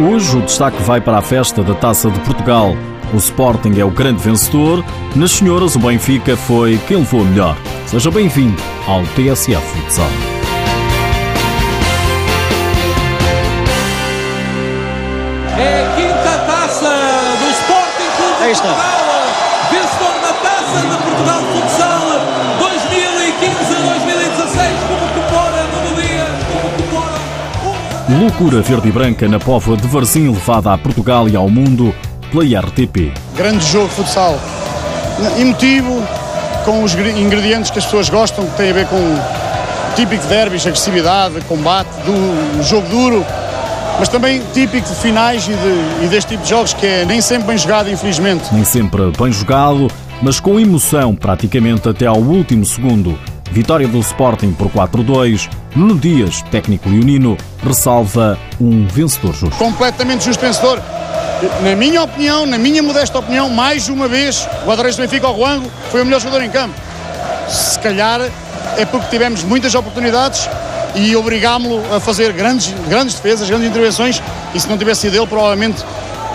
Hoje o destaque vai para a festa da Taça de Portugal. O Sporting é o grande vencedor. Nas senhoras, o Benfica foi quem levou a melhor. Seja bem-vindo ao TSF Futsal. É a quinta taça do Sporting Clube de Portugal. Loucura verde e branca na Póvoa de Varzim, levada a Portugal e ao mundo pela IRTP. Grande jogo de futsal. Emotivo, com os ingredientes que as pessoas gostam, que tem a ver com típico derbys, agressividade, combate, do, jogo duro, mas também típico de finais e, de, e deste tipo de jogos que é nem sempre bem jogado, infelizmente. Nem sempre bem jogado, mas com emoção praticamente até ao último segundo. Vitória do Sporting por 4-2. Nuno Dias, técnico leonino, ressalva um vencedor justo. Completamente justo vencedor. Na minha opinião, na minha modesta opinião, mais uma vez, o Guarda-Reis do Benfica, o Ruango, foi o melhor jogador em campo. Se calhar é porque tivemos muitas oportunidades e obrigámo-lo a fazer grandes, grandes defesas, grandes intervenções e se não tivesse sido ele, provavelmente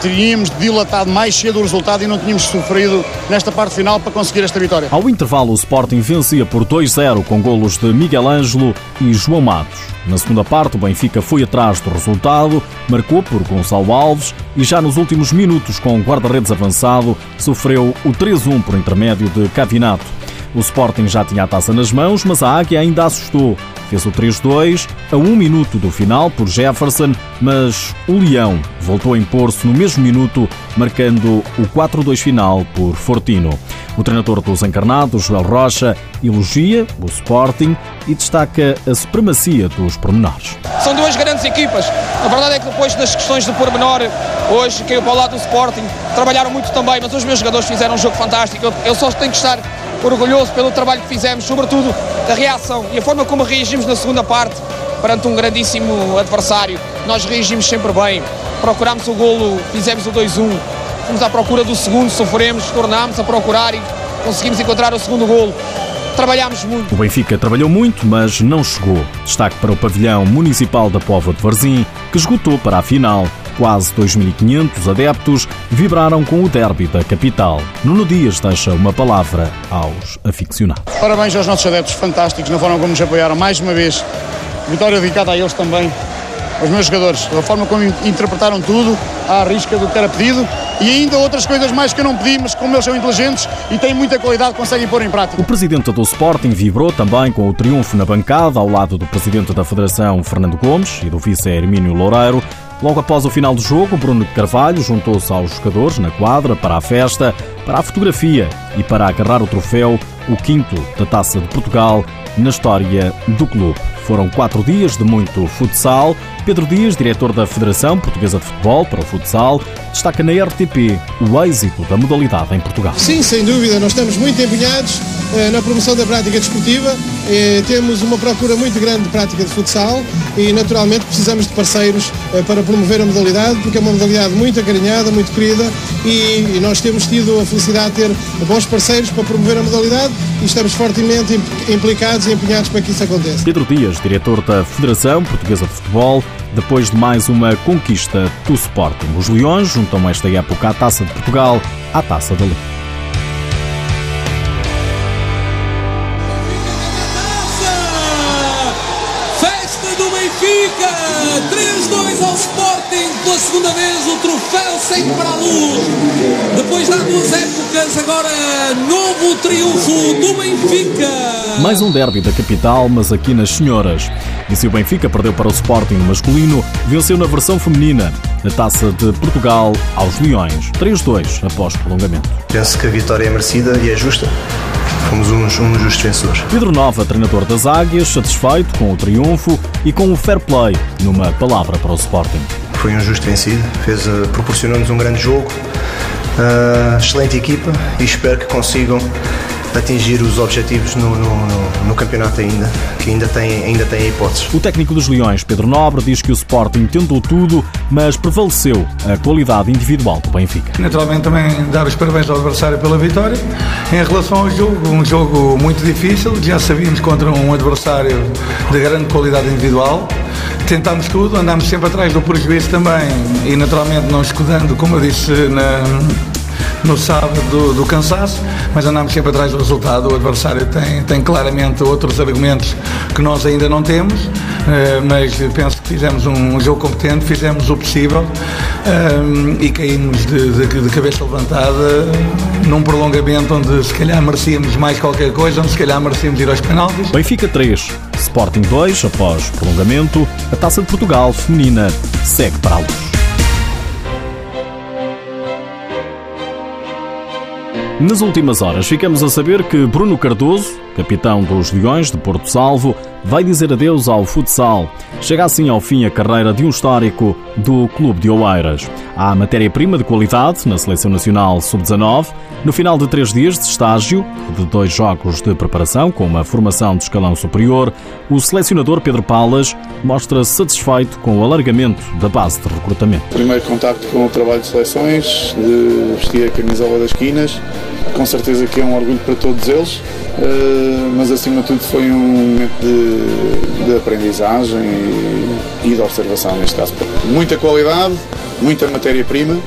teríamos dilatado mais cedo o resultado e não tínhamos sofrido nesta parte final para conseguir esta vitória. Ao intervalo, o Sporting vencia por 2-0 com golos de Miguel Ângelo e João Matos. Na segunda parte, o Benfica foi atrás do resultado, marcou por Gonçalo Alves e já nos últimos minutos, com o guarda-redes avançado, sofreu o 3-1 por intermédio de Cavinato. O Sporting já tinha a taça nas mãos, mas a Águia ainda assustou. Fez o 3-2 a um minuto do final por Jefferson, mas o Leão voltou a impor-se no mesmo minuto, marcando o 4-2 final por Fortino. O treinador dos encarnados, Joel Rocha, elogia o Sporting e destaca a supremacia dos pormenores. São duas grandes equipas. A verdade é que depois das questões de pormenor, hoje caiu para o lado do Sporting, trabalharam muito também, mas os meus jogadores fizeram um jogo fantástico. Eu só tenho que estar orgulhoso pelo trabalho que fizemos, sobretudo da reação e a forma como reagimos na segunda parte perante um grandíssimo adversário. Nós reagimos sempre bem, procurámos o golo, fizemos o 2-1, fomos à procura do segundo, sofremos, tornámos a procurar e conseguimos encontrar o segundo golo. Trabalhámos muito. O Benfica trabalhou muito, mas não chegou. Destaque para o pavilhão municipal da Póvoa de Varzim, que esgotou para a final Quase 2.500 adeptos vibraram com o derby da capital. Nuno Dias deixa uma palavra aos aficionados. Parabéns aos nossos adeptos fantásticos na forma como nos apoiaram mais uma vez. Vitória dedicada a eles também, aos meus jogadores, da forma como interpretaram tudo, à risca do que era pedido e ainda outras coisas mais que eu não pedi, mas como eles são inteligentes e têm muita qualidade, conseguem pôr em prática. O presidente do Sporting vibrou também com o triunfo na bancada, ao lado do presidente da Federação, Fernando Gomes, e do vice Hermínio Loureiro. Logo após o final do jogo, Bruno Carvalho juntou-se aos jogadores na quadra para a festa, para a fotografia e para agarrar o troféu, o quinto da Taça de Portugal, na história do clube. Foram quatro dias de muito futsal. Pedro Dias, diretor da Federação Portuguesa de Futebol para o futsal, destaca na RTP o êxito da modalidade em Portugal. Sim, sem dúvida, nós estamos muito empenhados eh, na promoção da prática desportiva. Eh, temos uma procura muito grande de prática de futsal e, naturalmente, precisamos de parceiros eh, para promover a modalidade, porque é uma modalidade muito acarinhada, muito querida e nós temos tido a felicidade de ter bons parceiros para promover a modalidade e estamos fortemente implicados e empenhados para que isso aconteça. Pedro Dias, diretor da Federação Portuguesa de Futebol, depois de mais uma conquista do Sporting. Os Leões juntam esta época a Taça de Portugal à Taça da Liga. Benfica, 3-2 ao Sporting, pela segunda vez o troféu segue para a luz. Depois de há duas épocas, agora novo triunfo do Benfica. Mais um derby da capital, mas aqui nas senhoras. E se o Benfica perdeu para o Sporting no masculino, venceu na versão feminina, na Taça de Portugal aos Leões, 3-2 após prolongamento. Penso que a vitória é merecida e é justa. fomos uns, uns justos vencedores. Pedro Nova, treinador das Águias, satisfeito com o triunfo e com o fair play, numa palavra para o Sporting. Foi um justo vencido, fez, uh, proporcionou-nos um grande jogo, uh, excelente equipa e espero que consigam atingir os objetivos no, no, no, no, campeonato ainda, que ainda tem, ainda tem hipóteses. O técnico dos Leões, Pedro Nobre, diz que o Sporting tentou tudo, mas prevaleceu a qualidade individual do Benfica. Naturalmente também dar os parabéns ao adversário pela vitória. Em relação ao jogo, um jogo muito difícil, já sabíamos contra um adversário de grande qualidade individual. Tentámos tudo, andámos sempre atrás do prejuízo também e naturalmente não escudando, como eu disse na, no sábado do, do, cansaço, mas andámos sempre atrás do resultado. O adversário tem, tem claramente outros argumentos que nós ainda não temos, eh, mas penso que fizemos um jogo competente, fizemos o possível eh, e caímos de, de, de cabeça levantada num prolongamento onde se calhar merecíamos mais qualquer coisa, onde se calhar merecíamos ir aos penaltis. Benfica 3, Sporting 2, após prolongamento, a Taça de Portugal feminina segue para a luz. Nas últimas horas, ficamos a saber que Bruno Cardoso, capitão dos Leões de Porto Salvo, vai dizer adeus ao futsal. Chega assim ao fim a carreira de um histórico do Clube de Oeiras. Há matéria-prima de qualidade na Seleção Nacional Sub-19. No final de três dias de estágio, de dois jogos de preparação com uma formação de escalão superior, o selecionador Pedro Palas mostra-se satisfeito com o alargamento da base de recrutamento. Primeiro contacto com o trabalho de seleções, de vestir a camisola das esquinas, com certeza que é um orgulho para todos eles, eh, mas acima de tudo foi um momento de, de aprendizagem e, e de observação neste caso. Muita qualidade, muita matéria-prima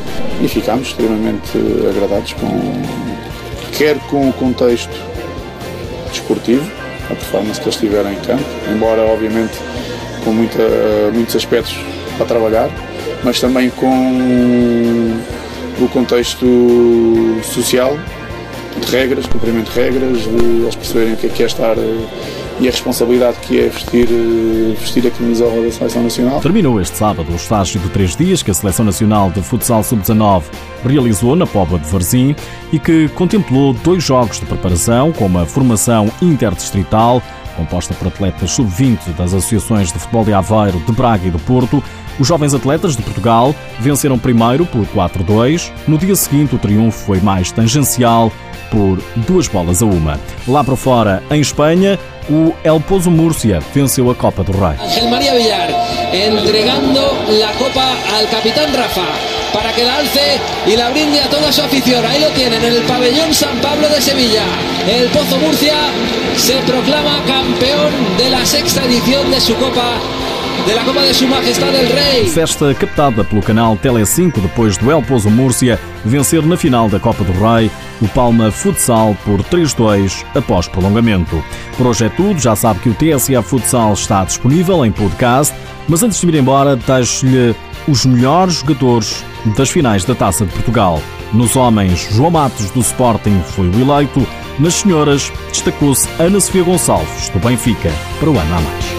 e ficámos extremamente agradados com quer com o contexto desportivo, a performance que eles tiveram em campo, embora obviamente com muita, muitos aspectos para trabalhar, mas também com o contexto social, de regras, cumprimento de regras, eles perceberem o que é, que é estar e a responsabilidade que é vestir, eh, vestir a camisola da Seleção Nacional. Terminou este sábado o estágio de três dias que a Seleção Nacional de Futsal Sub-19 realizou na Póvoa de Varzim e que contemplou dois jogos de preparação com uma formação interdistrital composta por atletas sub-20 das associações de futebol de Aveiro, de Braga e do Porto, os jovens atletas de Portugal venceram primeiro por 4-2. No dia seguinte, o triunfo foi mais tangencial por duas bolas a uma. Lá para fora, em Espanha, o El Pozo Múrcia venceu a Copa do Rei. Ángel María Villar entregando la copa al capitán Rafa para que la alce y la brinde a toda su afición. Ahí lo tienen en el pabellón San Pablo de Sevilla. El Pozo Murcia se proclama campeón de la sexta edición de su copa de la Copa de Su Majestade el Rei. Festa captada pelo canal Tele 5 depois do El Pozo Múrcia vencer na final da Copa do Rei o Palma Futsal por 3-2 após prolongamento. Por hoje é tudo, já sabe que o TSA Futsal está disponível em podcast, mas antes de ir embora, deixo-lhe os melhores jogadores das finais da Taça de Portugal. Nos homens, João Matos do Sporting foi o eleito. Nas senhoras, destacou-se Ana Sofia Gonçalves do Benfica para o ano a mais.